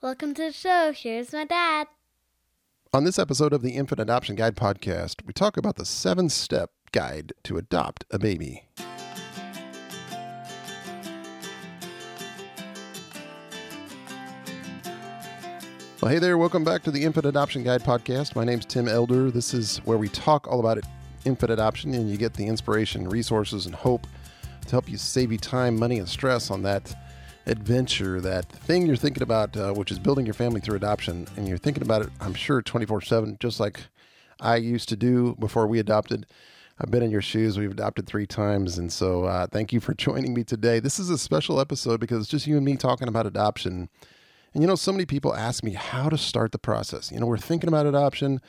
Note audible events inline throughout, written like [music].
Welcome to the show. Here's my dad. On this episode of the Infant Adoption Guide podcast, we talk about the seven step guide to adopt a baby. Well, hey there, welcome back to the Infant Adoption Guide podcast. My name's Tim Elder. This is where we talk all about infant adoption, and you get the inspiration, resources, and hope to help you save you time, money, and stress on that adventure, that thing you're thinking about, uh, which is building your family through adoption. And you're thinking about it, I'm sure, 24 7, just like I used to do before we adopted. I've been in your shoes. We've adopted three times. And so uh, thank you for [laughs] joining me today. This is a special episode because it's just you and me talking about adoption. And you know, so many people ask me how to start the process. You know, we're thinking about adoption.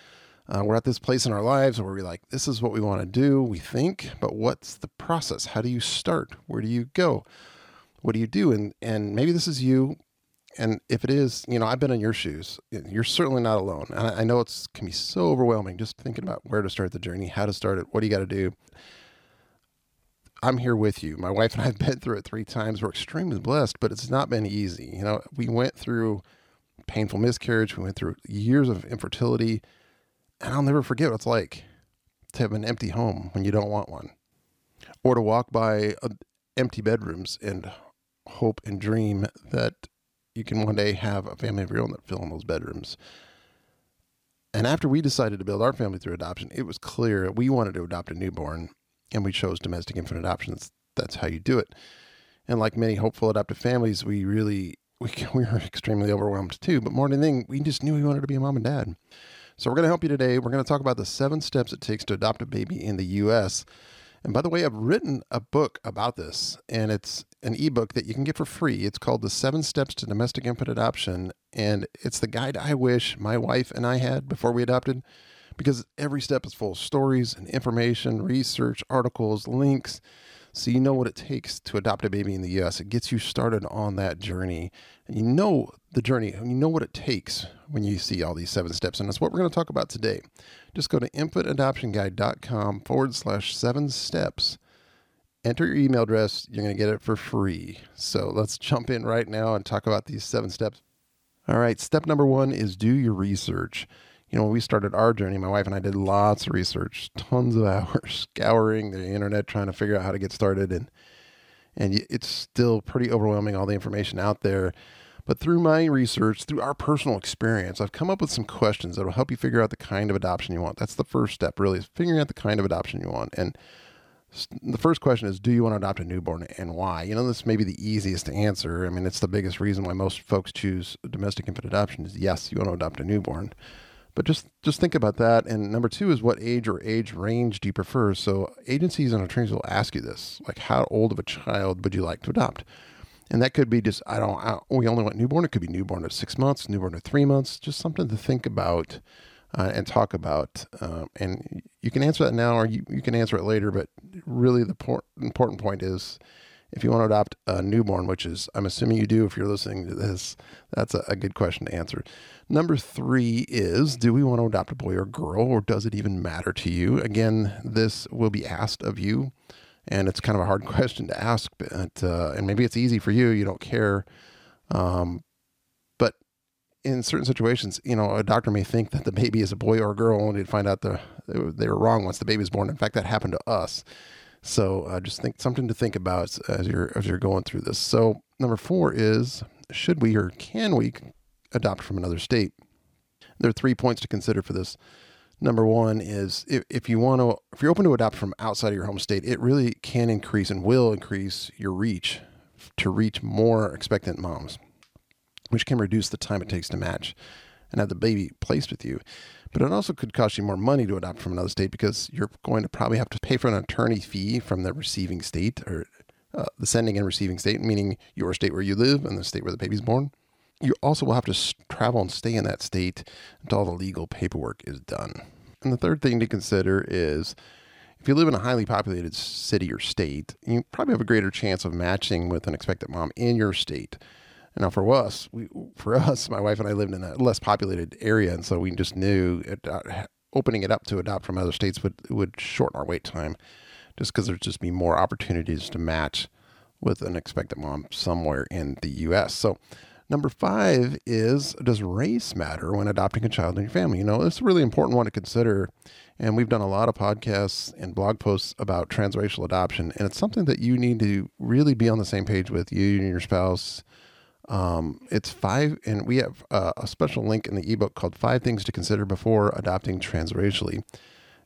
Uh, we're at this place in our lives where we're like, this is what we want to do. We think, but what's the process? How do you start? Where do you go? What do you do? And and maybe this is you. And if it is, you know, I've been in your shoes. You're certainly not alone. And I, I know it's can be so overwhelming just thinking about where to start the journey, how to start it, what do you got to do. I'm here with you. My wife and I have been through it three times. We're extremely blessed, but it's not been easy. You know, we went through painful miscarriage. We went through years of infertility, and I'll never forget what it's like to have an empty home when you don't want one, or to walk by uh, empty bedrooms and hope and dream that you can one day have a family of your own that fill in those bedrooms. And after we decided to build our family through adoption, it was clear we wanted to adopt a newborn, and we chose domestic infant adoption. That's, that's how you do it. And like many hopeful adoptive families, we really we, [laughs] we were extremely overwhelmed too. But more than anything, we just knew we wanted to be a mom and dad. So we're going to help you today. We're going to talk about the seven steps it takes to adopt a baby in the U.S. And by the way, I've written a book about this, and it's an ebook that you can get for free. It's called The Seven Steps to Domestic Infant Adoption, and it's the guide I wish my wife and I had before we adopted because every step is full of stories and information, research, articles, links so you know what it takes to adopt a baby in the US. It gets you started on that journey. And you know the journey, and you know what it takes when you see all these seven steps. And that's what we're going to talk about today. Just go to infantadoptionguide.com forward slash seven steps. Enter your email address. You're going to get it for free. So let's jump in right now and talk about these seven steps. All right. Step number one is do your research you know, when we started our journey, my wife and I did lots of research, tons of [laughs] hours scouring the internet trying to figure out how to get started, and and it's still pretty overwhelming all the information out there. But through my research, through our personal experience, I've come up with some questions that will help you figure out the kind of adoption you want. That's the first step, really, is figuring out the kind of adoption you want. And the first question is do you want to adopt a newborn and why you know this may be the easiest answer i mean it's the biggest reason why most folks choose domestic infant adoption is yes you want to adopt a newborn but just just think about that. And number two is what age or age range do you prefer? So agencies and attorneys will ask you this, like how old of a child would you like to adopt? And that could be just I don't I, we only want newborn. It could be newborn at six months, newborn at three months. Just something to think about. Uh, and talk about. Um, and you can answer that now or you, you can answer it later. But really, the por- important point is if you want to adopt a newborn, which is, I'm assuming you do if you're listening to this, that's a, a, good question to answer. Number three is Do we want to adopt a boy or girl, or does it even matter to you? Again, this will be asked of you, and it's kind of a hard [laughs] question to ask, but, uh, and maybe it's easy for you, you don't care. Um, in certain situations, you know, a doctor may think that the baby is a boy or a girl, only to find out the, they were wrong once the baby is born. In fact, that happened to us. So uh, just think something to think about as you're as you're going through this. So number four is should we or can we adopt from another state? There are three points to consider for this. Number one is if, if you want to if you're open to adopt from outside of your home state, it really can increase and will increase your reach to reach more expectant moms, which can reduce the time it takes to match and have the baby placed with you. But it also could cost you more money to adopt from another state because you're going to probably have to pay for an attorney fee from the receiving state or uh, the sending and receiving state, meaning your state where you live and the state where the baby's born. You also will have to travel and stay in that state until all the legal paperwork is done. And the third thing to consider is if you live in a highly populated city or state, you probably have a greater chance of matching with an expectant mom in your state now for us, we for us, my wife and I lived in a less populated area, and so we just knew it, uh, opening it up to adopt from other states would would shorten our wait time, just because there'd just be more opportunities to match with an expectant mom somewhere in the U.S. So Number five is Does race matter when adopting a child in your family? You know, it's a really important one to consider. And we've done a lot of podcasts and blog posts about transracial adoption. And it's something that you need to really be on the same page with you and your spouse. Um, it's five, and we have uh, a special link in the ebook called Five Things to Consider Before Adopting Transracially.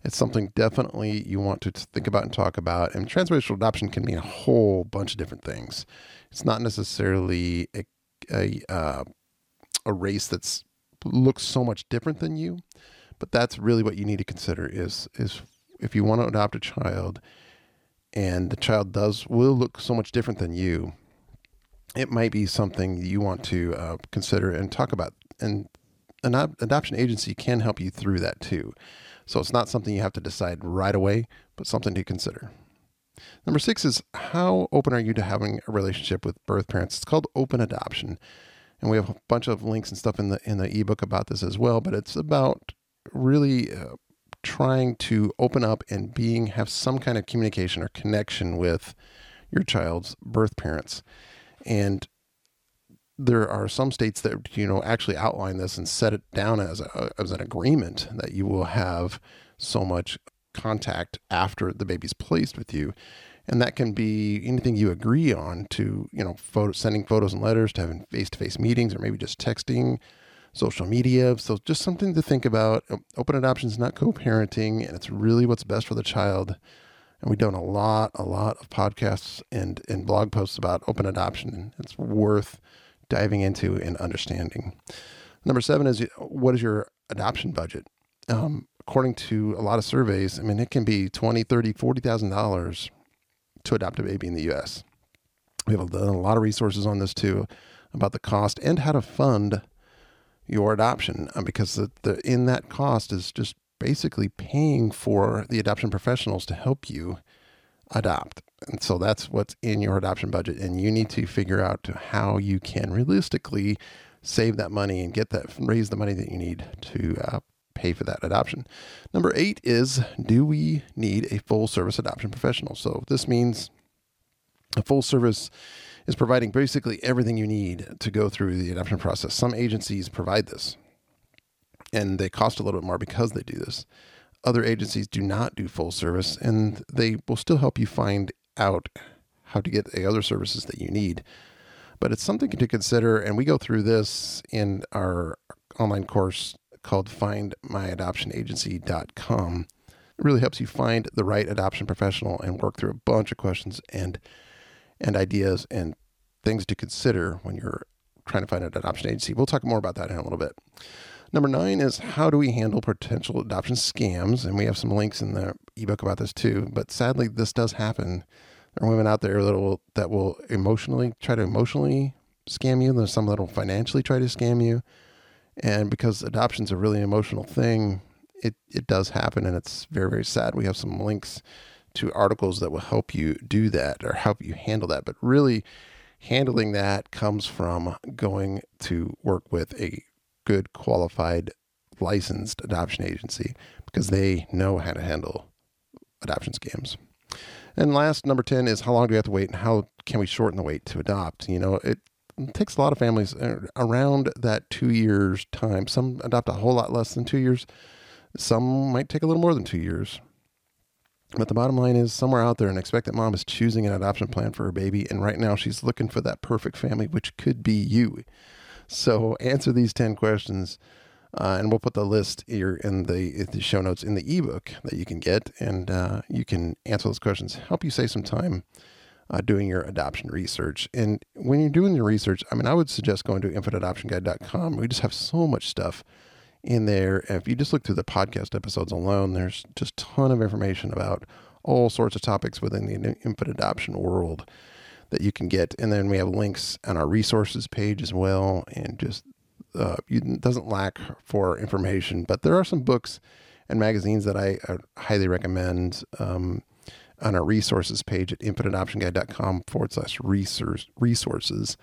It's something definitely you want to think about and talk about. And transracial adoption can mean a whole bunch of different things. It's not necessarily a a, uh, a race that's looks so much different than you, but that's really what you need to consider is is if you want to adopt a child and the child does will look so much different than you, it might be something you want to uh, consider and talk about. And an adoption agency can help you through that too. So it's not something you have to decide right away, but something to consider. Number six is how open are you to having a relationship with birth parents? It's called open adoption. And we have a bunch of links and stuff in the in the ebook about this as well, but it's about really uh, trying to open up and being have some kind of communication or connection with your child's birth parents. And there are some states that you know actually outline this and set it down as a, as an agreement that you will have so much contact after the baby's placed with you. And that can be anything you agree on to you know photo, sending photos and letters to having face-to-face meetings or maybe just texting social media. So just something to think about. Open adoption is not co-parenting and it's really what's best for the child and we've done a lot a lot of podcasts and and blog posts about open adoption it's worth diving into and understanding. Number seven is what is your adoption budget? Um, according to a lot of surveys, I mean, it can be twenty, thirty, forty thousand dollars to adopt a baby in the U.S. We have done a lot of resources on this too about the cost and how to fund your adoption um, because the, the in that cost is just basically paying for the adoption professionals to help you adopt. And so that's what's in your adoption budget. And you need to figure out how you can realistically save that money and get that, raise the money that you need to uh, pay for that adoption. Number eight is do we need a full service adoption professional? So this means a full service is providing basically everything you need to go through the adoption process. Some agencies provide this and they cost a little bit more because they do this. Other agencies do not do full service and they will still help you find out how to get the other services that you need. But it's something to consider, and we go through this in our online course called findmyadoptionagency.com. It really helps you find the right adoption professional and work through a bunch of questions and and ideas and things to consider when you're trying to find an adoption agency. We'll talk more about that in a little bit. Number nine is how do we handle potential adoption scams? And we have some links in the ebook about this too. But sadly, this does happen. There are women out there that will that will emotionally try to emotionally scam you. There's some that will financially try to scam you. And because adoption's a really emotional thing, it, it does happen and it's very, very sad. We have some links to articles that will help you do that or help you handle that. But really, handling that comes from going to work with a good, qualified, licensed adoption agency because they know how to handle adoption scams. And last, number 10 is how long do we have to wait and how can we shorten the wait to adopt? You know, it takes a lot of families around that two years time. Some adopt a whole lot less than two years. Some might take a little more than two years. But the bottom line is somewhere out there, an expectant mom is choosing an adoption plan for her baby. And right now she's looking for that perfect family, which could be you. So answer these 10 questions. Uh, and we'll put the list here in the, the, show notes in the ebook that you can get, and uh, you can answer those questions. Help you save some time uh, doing your adoption research. And when you're doing your research, I mean, I would suggest going to infantadoptionguide.com. We just have so much stuff in there. If you just look through the podcast episodes alone, there's just a ton of information about all sorts of topics within the infant adoption world that you can get. And then we have links on our resources page as well. And just, uh, it doesn't lack for information, but there are some books and magazines that I, I highly recommend um, on our resources page at infantadoptionguide.com forward slash resources.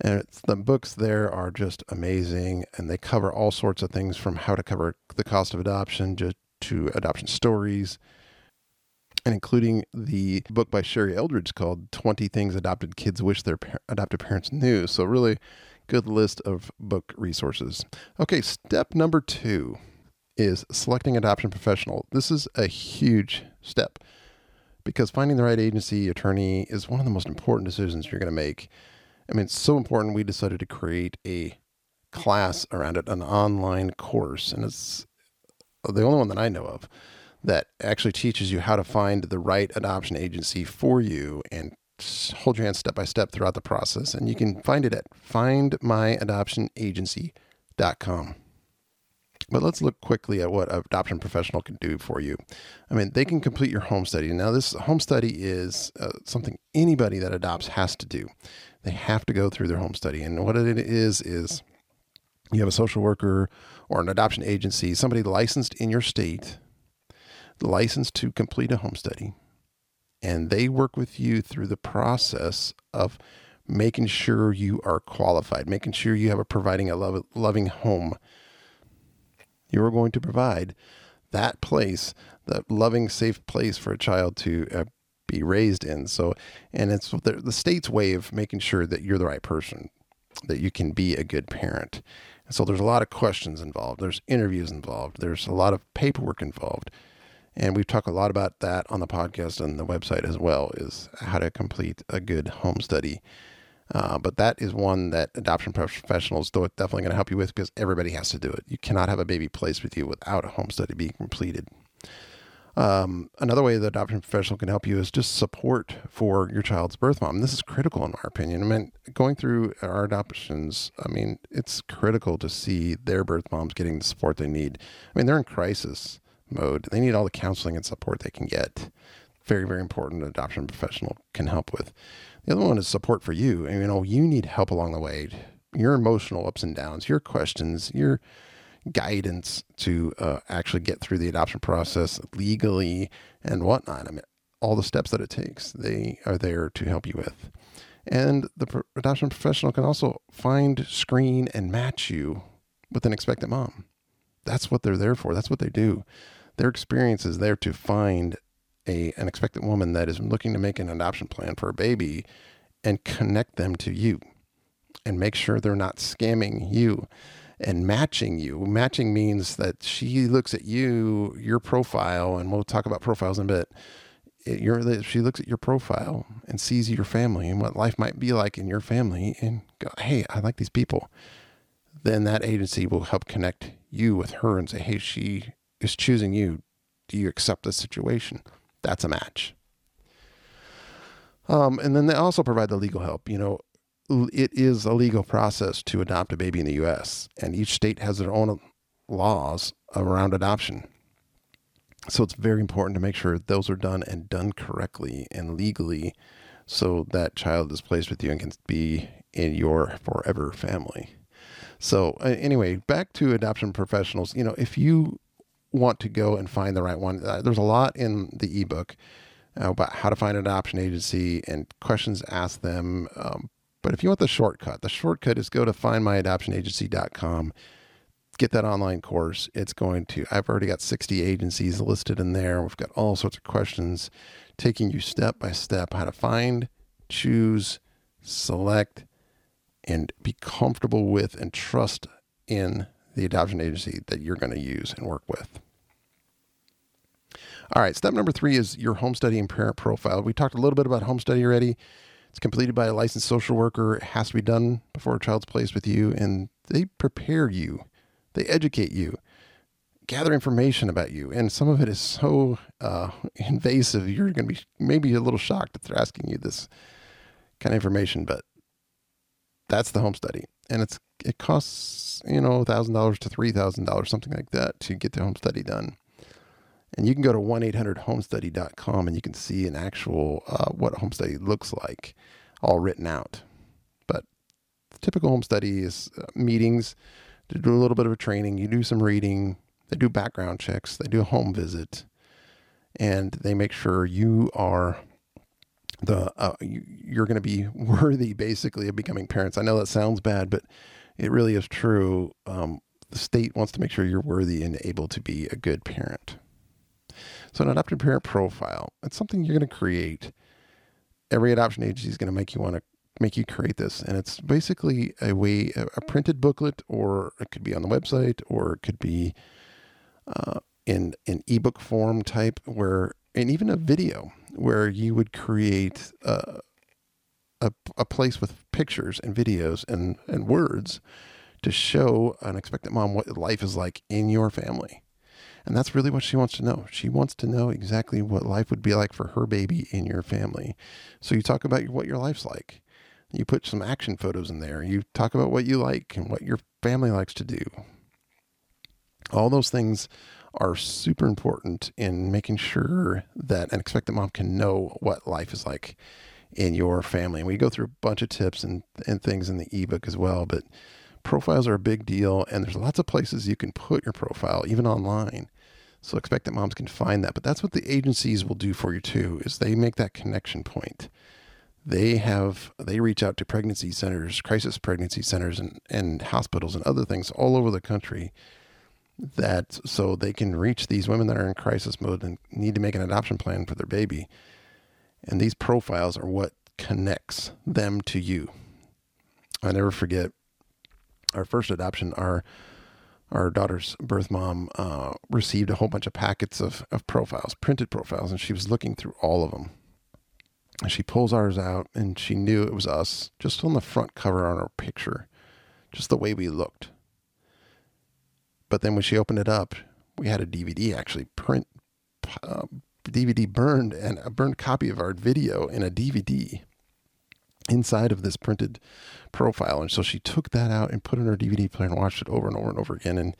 And the books there are just amazing, and they cover all sorts of things from how to cover the cost of adoption to, to adoption stories, and including the book by Sherrie Eldridge called 20 Things Adopted Kids Wish Their Par- Adopted Parents Knew. So, really good list of book resources. Okay, step number two is selecting adoption professional. This is a huge step because finding the right agency attorney is one of the most important decisions you're going to make. I mean, it's so important. We decided to create a class around it, an online course, and it's the only one that I know of that actually teaches you how to find the right adoption agency for you and hold your hand step by step throughout the process. And you can find it at findmyadoptionagency.com. But let's look quickly at what adoption professional can do for you. I mean, they can complete your home study. Now, this home study is uh, something anybody that adopts has to do. They have to go through their home study. And what it is, is you have a social worker or an adoption agency, somebody licensed in your state, licensed to complete a home study, and they work with you through the process of making sure you are qualified, making sure you have a providing a love, loving home. You are going to provide that place, that loving, safe place for a child to uh, be raised in. So, and it's the, the state's way of making sure that you're the right person, that you can be a good parent. And so there's a lot of questions involved. There's interviews involved. There's a lot of paperwork involved. And we've talked a lot about that on the podcast and the website as well, is how to complete a good home study. Uh, but that is one that adoption professionals are definitely going to help you with because everybody has to do it. You cannot have a baby placed with you without a home study being completed. Um, another way the adoption professional can help you is just support for your child's birth mom. This is critical, in my opinion. I mean, going through our adoptions, I mean, it's critical to see their birth moms getting the support they need. I mean, they're in crisis mode. They need all the counseling and support they can get. Very, very important. An adoption professional can help with. The other one is support for you. And, you know, you need help along the way. Your emotional ups and downs, your questions, your guidance to uh, actually get through the adoption process legally and whatnot. I mean, all the steps that it takes, they are there to help you with. And the adoption professional can also find, screen, and match you with an expectant mom. That's what they're there for. That's what they do. Their experience is there to find a an expectant woman that is looking to make an adoption plan for a baby and connect them to you and make sure they're not scamming you and matching you. Matching means that she looks at you, your profile, and we'll talk about profiles in a bit. It, she looks at your profile and sees your family and what life might be like in your family and go, hey, I like these people. Then that agency will help connect you with her and say, hey, she is choosing you. Do you accept this situation? That's a match. Um, and then they also provide the legal help. You know, it is a legal process to adopt a baby in the U.S., and each state has their own laws around adoption. So it's very important to make sure those are done and done correctly and legally so that child is placed with you and can be in your forever family. So, anyway, back to adoption professionals. You know, if you want to go and find the right one, uh, there's a lot in the ebook uh, about how to find an adoption agency and questions asked them. Um, but if you want the shortcut, the shortcut is go to findmyadoptionagency.com. Get that online course. It's going to, I've already got 60 agencies listed in there. We've got all sorts of questions taking you step by step how to find, choose, select, and be comfortable with and trust in the adoption agency that you're going to use and work with. All right, step number three is your home study and parent profile. We talked a little bit about home study already. It's completed by a licensed social worker. It has to be done before a child's placed with you, and they prepare you, they educate you, gather information about you, and some of it is so uh, invasive. You're going to be maybe a little shocked that they're asking you this kind of information, but that's the home study, and it's it costs you know thousand dollars to three thousand dollars, something like that, to get the home study done. And you can go to 1 800 homestudy.com and you can see an actual uh, what a home study looks like, all written out. But the typical home study is uh, meetings to do a little bit of a training. You do some reading, they do background checks, they do a home visit, and they make sure you are the uh, you, are going to be [laughs] worthy basically of becoming parents. I know that sounds bad, but it really is true. Um, the state wants to make sure you're worthy and able to be a good parent. So, an adopted parent profile, it's something you're going to create. Every adoption agency is going to make you want to make you create this. And it's basically a way, a printed booklet, or it could be on the website, or it could be uh, in an ebook form type, where, and even a video where you would create uh, a, a place with pictures and videos and, and words to show an expectant mom what life is like in your family. And that's really what she wants to know. She wants to know exactly what life would be like for her baby in your family. So you talk about what your life's like. You put some action photos in there. You talk about what you like and what your family likes to do. All those things are super important in making sure that an expectant mom can know what life is like in your family. And we go through a bunch of tips and, and things in the ebook as well, but profiles are a big deal and there's lots of places you can put your profile, even online. So expectant moms can find that. But that's what the agencies will do for you too, is they make that connection point. They have they reach out to pregnancy centers, crisis pregnancy centers and, and hospitals and other things all over the country that so they can reach these women that are in crisis mode and need to make an adoption plan for their baby. And these profiles are what connects them to you. I never forget our first adoption, our our daughter's birth mom uh, received a whole bunch of packets of, of profiles, printed profiles, and she was looking through all of them. And she pulls ours out, and she knew it was us just on the front cover on our picture, just the way we looked. But then when she opened it up, we had a DVD actually print, uh, DVD burned, and a burned copy of our video in a DVD inside of this printed profile. And so she took that out and put it in her DVD player and watched it over and over and over again and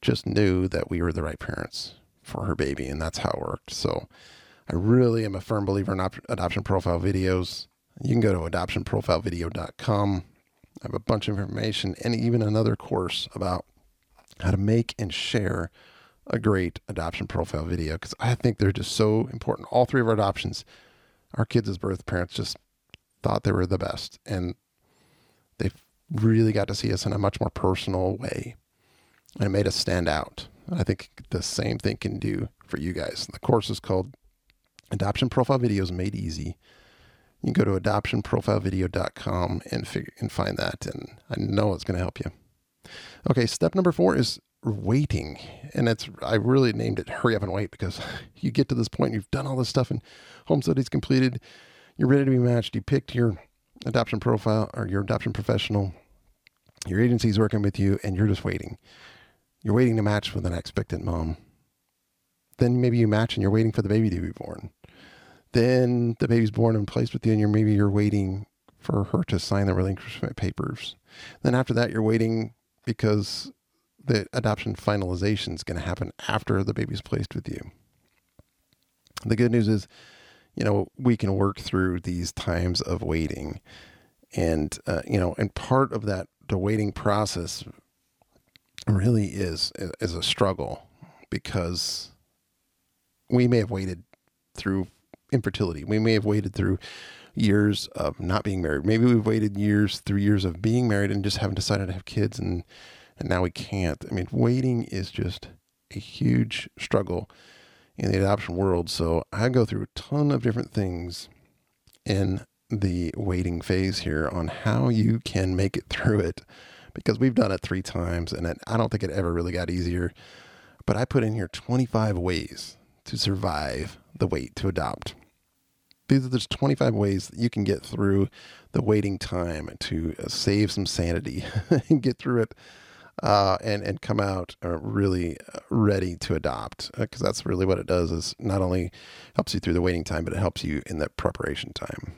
just knew that we were the right parents for her baby. And that's how it worked. So I really am a firm believer in op- adoption profile videos. You can go to adoptionprofilevideo.com. I have a bunch of information and even another course about how to make and share a great adoption profile video because I think they're just so important. All three of our adoptions, our kids as birth parents just thought they were the best. And they really got to see us in a much more personal way. And it made us stand out. I think the same thing can do for you guys. The course is called Adoption Profile Videos Made Easy. You can go to adoptionprofilevideo.com and figure and find that, and I know it's going to help you. Okay, step number four is waiting, and it's I really named it "Hurry Up and Wait" because [laughs] you get to this point, you've done all this stuff, and home studies completed, you're ready to be matched. You picked your adoption profile or your adoption professional. Your agency's working with you, and you're just waiting. You're waiting to match with an expectant mom. Then maybe you match and you're waiting for the baby to be born. Then the baby's born and placed with you, and you're maybe you're waiting for her to sign the relinquishment papers. Then after that, you're waiting because the adoption finalization is going to happen after the baby's placed with you. The good news is you know, we can work through these times of waiting. And, uh, you know, and part of that, the waiting process really is, is a struggle because we may have waited through infertility. We may have waited through years of not being married. Maybe we've waited years through years of being married and just haven't decided to have kids and and now we can't. I mean, waiting is just a huge struggle in the adoption world. So I go through a ton of different things in the waiting phase here on how you can make it through it because we've done it three times and I don't think it ever really got easier. But I put in here 25 ways to survive the wait to adopt. These just 25 ways that you can get through the waiting time to save some sanity [laughs] and get through it uh, and and come out uh, really uh, ready to adopt because uh, that's really what it does is not only helps you through the waiting time but it helps you in that preparation time.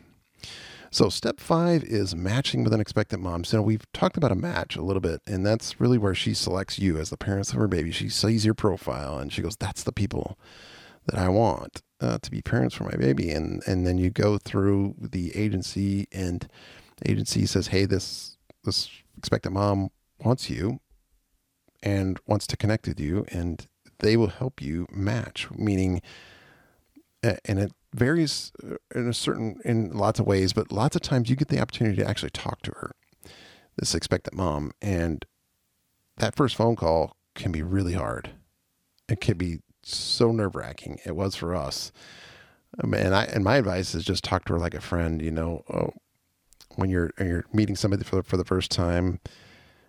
So step five is matching with an expectant mom. So we've talked about a match a little bit and that's really where she selects you as the parents of her baby. She sees your profile and she goes that's the people that i want uh, to be parents for my baby and and then you go through the agency and agency says hey this this expectant mom wants you and wants to connect with you, and they will help you match. Meaning, and it varies uh, in a certain in lots of ways, but lots of times you get the opportunity to actually talk to her, this expectant mom, and that first phone call can be really hard. It can be so nerve wracking. It was for us. Um, and I and my advice is just talk to her like a friend. You know, oh, when you're you're meeting somebody for for the first time.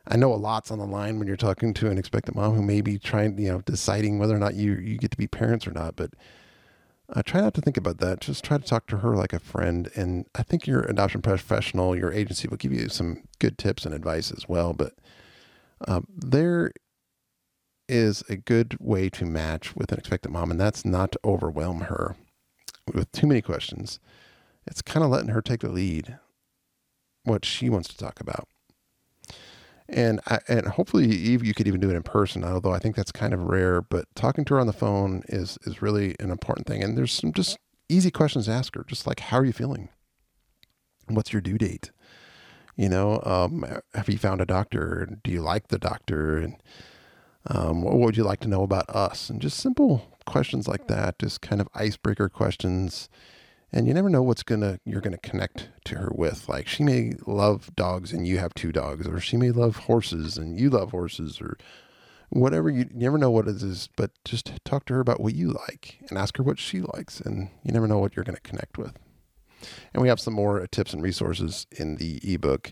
I know a lot's on the line when you're talking to an expectant mom who may be trying, you know, deciding whether or not you you get to be parents or not. But uh, try not to think about that. Just try to talk to her like a friend. And I think your adoption professional, your agency, will give you some good tips and advice as well. But um, there is a good way to match with an expectant mom, and that's not to overwhelm her with too many questions. It's kind of letting her take the lead, what she wants to talk about. And I, and hopefully you could even do it in person, although I think that's kind of rare. But talking to her on the phone is is really an important thing. And there's some just easy questions to ask her, just like how are you feeling? What's your due date? You know, um, have you found a doctor? Do you like the doctor? And um, what would you like to know about us? And just simple questions like that, just kind of icebreaker questions. And you never know what's gonna you're gonna connect to her with. Like she may love dogs and you have two dogs, or she may love horses and you love horses, or whatever. You, you never know what it is, but just talk to her about what you like and ask her what she likes, and you never know what you're gonna connect with. And we have some more tips and resources in the ebook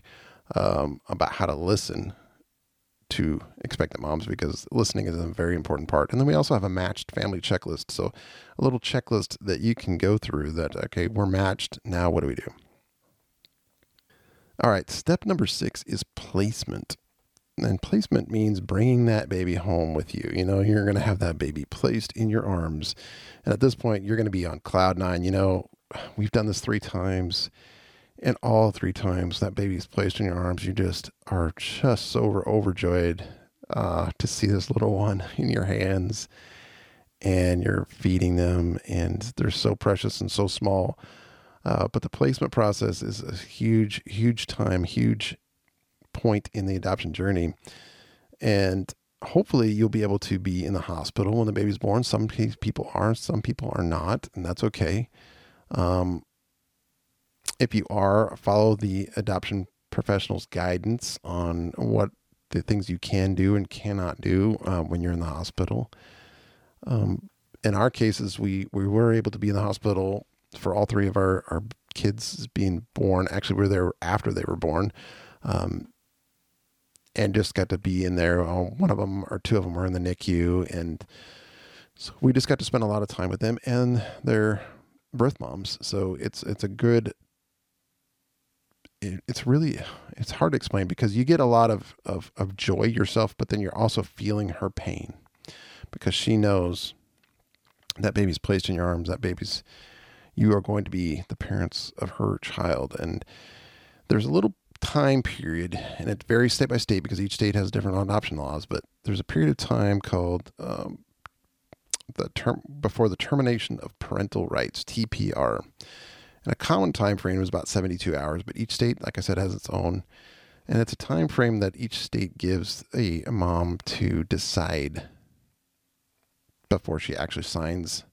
um, about how to listen to expectant moms because listening is a very important part. And then we also have a matched family checklist. So a little checklist that you can go through that, okay, we're matched. Now what do we do? All right, step number six is placement. And placement means bringing that baby home with you. You know, you're going to have that baby placed in your arms. And at this point, you're going to be on cloud nine. You know, we've done this three times and all three times that baby's placed in your arms, you just are just so over, overjoyed uh, to see this little one [laughs] in your hands and you're feeding them and they're so precious and so small. Uh, but the placement process is a huge, huge time, huge point in the adoption journey. And hopefully you'll be able to be in the hospital when the baby's born. Some people are, some people are not, and that's okay. Um, if you are, follow the adoption professional's guidance on what the things you can do and cannot do uh, when you're in the hospital. Um, in our cases, we, we were able to be in the hospital for all three of our, our kids being born. Actually, we were there after they were born. Um, and just got to be in there. Uh, one of them or two of them were in the NICU, and so we just got to spend a lot of time with them and their birth moms. So it's it's a good it, it's really it's hard to explain because you get a lot of, of of joy yourself, but then you're also feeling her pain because she knows that baby's placed in your arms. That baby's you are going to be the parents of her child, and there's a little time period, and it varies state by state because each state has different adoption laws. But there's a period of time called um, the term before the termination of parental rights (TPR). And a common time frame is about 72 hours, but each state, like I said, has its own. And it's a time frame that each state gives a, mom to decide before she actually signs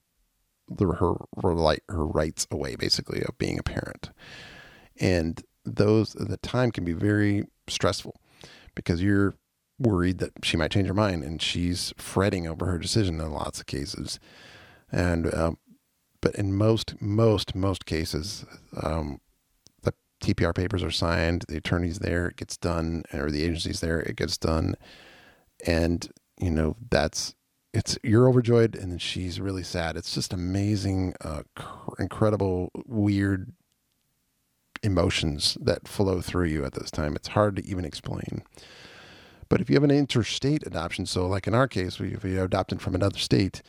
the, her, her, her rights away, basically, of being a parent. And those, the time can be very stressful because you're worried that she might change her mind and she's fretting over her decision in lots of cases. And um, but in most, most, most cases, um, the TPR papers are signed, the attorney's there, it gets done, or the agency's there, it gets done. And, you know, that's, it's, you're overjoyed and then she's really sad. It's just amazing, uh, cr- incredible, weird emotions that flow through you at this time. It's hard to even explain. But if you have an interstate adoption, so like in our case, we, if we adopted from another state,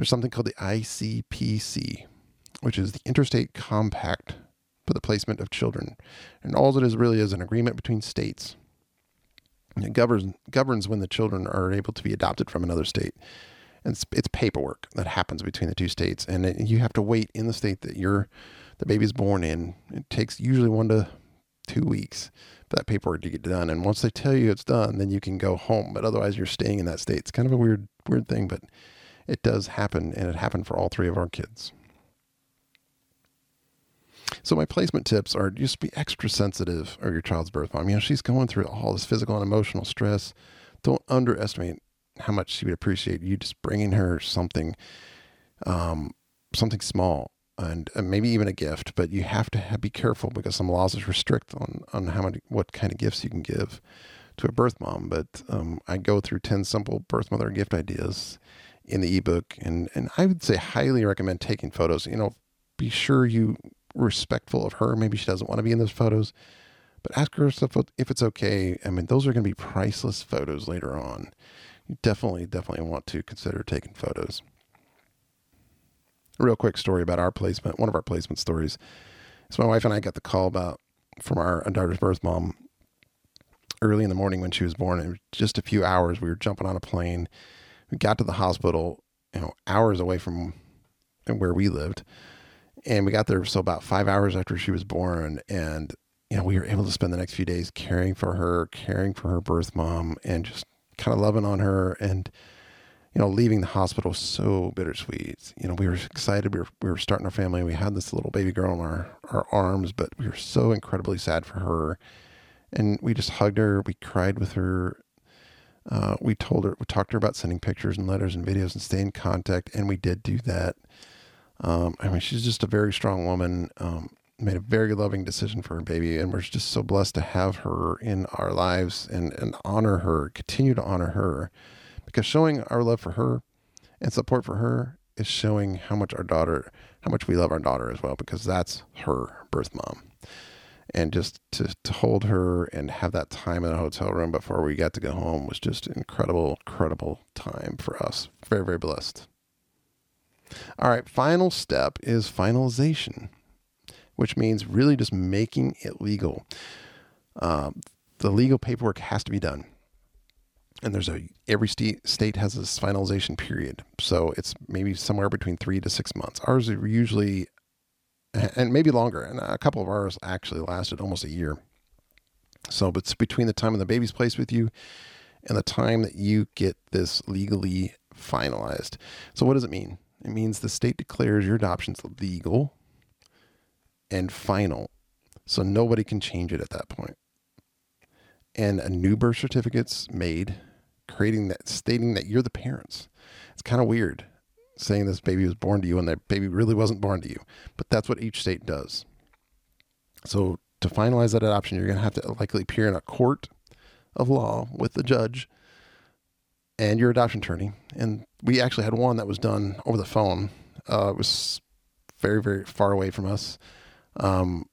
there's something called the ICPC, which is the Interstate Compact for the Placement of Children. And all it is really is an agreement between states. It governs, governs when the children are able to be adopted from another state. And it's, it's paperwork that happens between the two states. And it, you have to wait in the state that your the baby's born in. It takes usually one to two weeks for that paperwork to get done. And once they tell you it's done, then you can go home. But otherwise, you're staying in that state. It's kind of a weird, weird thing, but it does happen, and it happened for all three of our kids. So my placement tips are just be extra sensitive of your child's birth mom. You know, she's going through all this physical and emotional stress. Don't underestimate how much she would appreciate you just bringing her something, um, something small. and, maybe even a gift. But you have to have, be careful because some laws restrict on on how many what kind of gifts you can give to a birth mom. But um, I go through ten simple birth mother gift ideas in the ebook, and and I would say highly recommend taking photos. You know, be sure you respectful of her. Maybe she doesn't want to be in those photos, but ask her if it's okay. I mean, those are going to be priceless photos later on. You definitely, definitely want to consider taking photos. A real quick story about our placement. One of our placement stories is my wife and I got the call about from our daughter's birth mom early in the morning when she was born. Was just a few hours. We were jumping on a plane. We got to the hospital, you know, hours away from where we lived and we got there so about five hours after she was born and you know we were able to spend the next few days caring for her caring for her birth mom and just kind of loving on her and you know leaving the hospital so bittersweet. You know we were excited we were, we were starting our family we had this little baby girl in our, our arms but we were so incredibly sad for her and we just hugged her we cried with her uh, we told her we talked to her about sending pictures and letters and videos and stay in contact and we did do that um, I mean, she's just a very strong woman. Um, made a very loving decision for her baby, and we're just so blessed to have her in our lives and and honor her, continue to honor her, because showing our love for her and support for her is showing how much our daughter, how much we love our daughter as well, because that's her birth mom. And just to, to hold her and have that time in a hotel room before we got to go home was just incredible, incredible time for us. Very, very blessed. All right, final step is finalization, which means really just making it legal. Uh, the legal paperwork has to be done. And there's a every state state has this finalization period, so it's maybe somewhere between three to six months. Ours are usually, and maybe longer. And a couple of ours actually lasted almost a year. So, but it's between the time of the baby's placed with you and the time that you get this legally finalized. So, what does it mean? It means the state declares your adoption's legal and final. So nobody can change it at that point. And a new birth certificate's made, creating that, stating that you're the parents. It's kind of weird saying this baby was born to you and that baby really wasn't born to you, but that's what each state does. So to finalize that adoption, you're going to have to likely appear in a court of law with the judge and your adoption attorney. And we actually had one that was done over the phone. Uh, it was very, very far away from us. Um,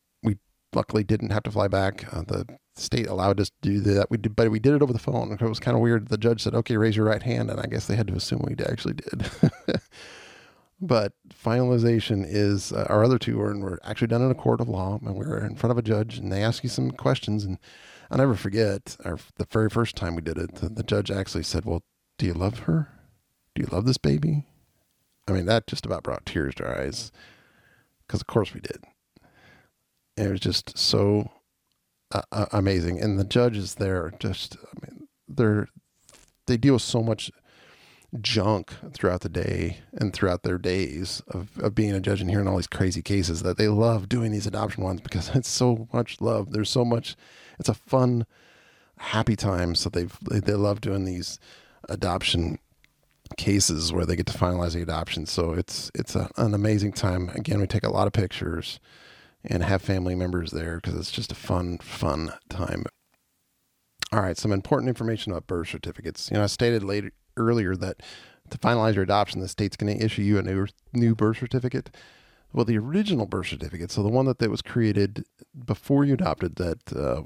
luckily didn't have to fly back. Uh, the state allowed us to do that. We did, but we did it over the phone. It was kind of weird. The judge said, "Okay, raise your right hand," and I guess they had to assume we actually did. [laughs] but finalization is uh, our other two were, and were actually done in a court of law, and we were in front of a judge, and they ask you some questions, and I'll never forget our, the very first time we did it. The, the judge actually said, "Well, do you love her? Do you love this baby? I mean, that just about brought tears to our eyes because, of course, we did. It was just so uh, uh, amazing. And the judges there just, I mean, they're, they deal with so much junk throughout the day and throughout their days of, of being a judge and hearing all these crazy cases that they love doing these adoption ones because [laughs] it's so much love. There's so much, it's a fun, happy time. So they've, they, they love doing these adoption cases where they get to finalize the adoption. So it's it's a, an amazing time. Again, we take a lot of pictures and have family members there because it's just a fun fun time. All right, some important information about birth certificates. You know, I stated later earlier that to finalize your adoption, the state's going to issue you a new new birth certificate. Well, the original birth certificate, so the one that, that was created before you adopted, that uh,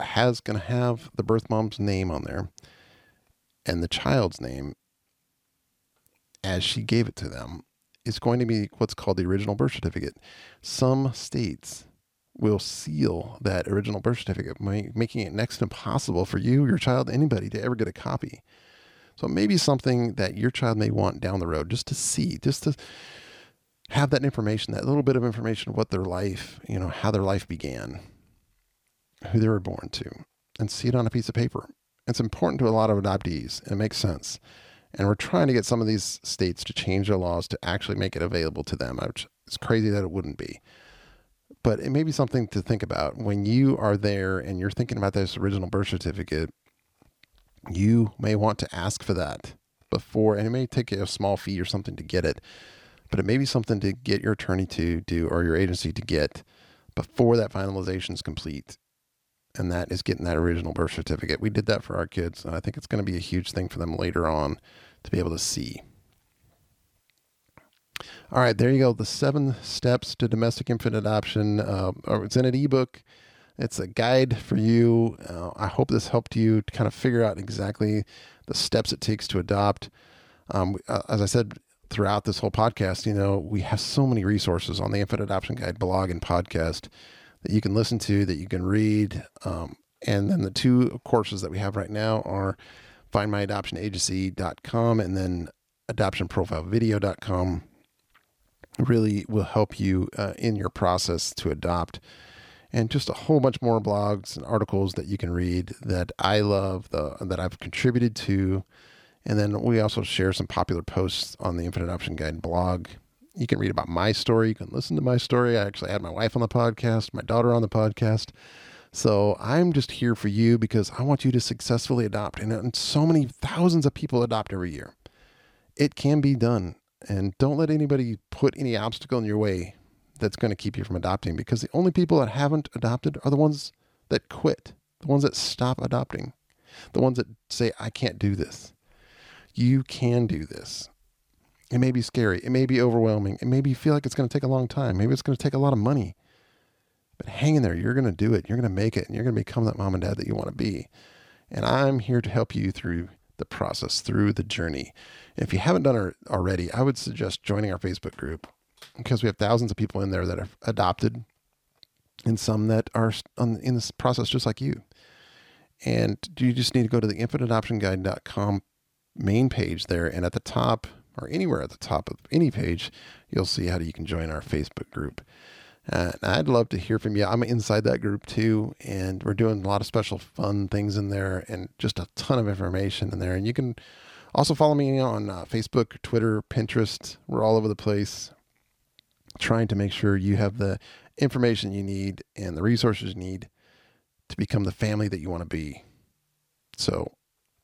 has going to have the birth mom's name on there and the child's name as she gave it to them is going to be what's called the original birth certificate. Some states will seal that original birth certificate, making it next to impossible for you, your child, anybody to ever get a copy. So maybe something that your child may want down the road just to see, just to have that information, that little bit of information of what their life, you know, how their life began, who they were born to, and see it on a piece of paper. It's important to a lot of adoptees, and it makes sense. And we're trying to get some of these states to change their laws to actually make it available to them. which It's crazy that it wouldn't be. But it may be something to think about when you are there and you're thinking about this original birth certificate. You may want to ask for that before, and it may take a small fee or something to get it. but it may be something to get your attorney to do or your agency to get before that finalization is complete. And that is getting that original birth certificate. We did that for our kids, and I think it's going to be a huge thing for them later on to be able to see. All right, there you go. The seven steps to domestic infant adoption. Uh, it's in an ebook. It's a guide for you. Uh, I hope this helped you to kind of figure out exactly the steps it takes to adopt. Um, uh, as I said throughout this whole podcast, you know, we have so many resources on the Infant Adoption Guide blog and podcast that you can listen to, that you can read. Um, and then the two courses that we have right now are findmyadoptionagency.com and then adoptionprofilevideo.com really will help you uh, in your process to adopt and just a whole bunch more blogs and articles that you can read that I love, the, that I've contributed to. And then we also share some popular posts on the Infant Adoption Guide blog. You can read about my story. You can listen to my story. I actually had my wife on the podcast, my daughter on the podcast. So I'm just here for you because I want you to successfully adopt. And, so many thousands of people adopt every year. It can be done. And don't let anybody put any obstacle in your way that's going to keep you from adopting because the only people that haven't adopted are the ones that quit, the ones that stop adopting, the ones that say, I can't do this. You can do this. It may be scary. It may be overwhelming. It maybe you feel like it's going to take a long time. Maybe it's going to take a lot of money. But hang in there. You're going to do it. You're going to make it. And you're going to become that mom and dad that you want to be. And I'm here to help you through the process, through the journey. If you haven't done it already, I would suggest joining our Facebook group because we have thousands of people in there that have adopted and some that are in this process just like you. And you just need to go to the infantadoptionguide.com main page there. And at the top, or anywhere at the top of any page, you'll see how you can join our Facebook group. Uh, I'd love to hear from you. I'm inside that group too, and we're doing a lot of special fun things in there and just a ton of information in there. And you can also follow me on uh, Facebook, Twitter, Pinterest. We're all over the place trying to make sure you have the information you need and the resources you need to become the family that you want to be. So,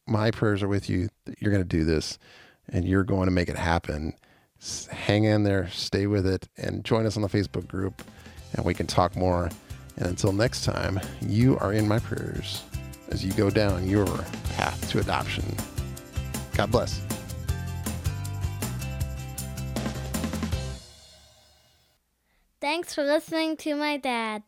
my prayers are with you that you're going to do this and you're going to make it happen. Hang in there, stay with it, and join us on the Facebook group, and we can talk more. And until next time, you are in my prayers as you go down your path to adoption. God bless. Thanks for listening to my dad.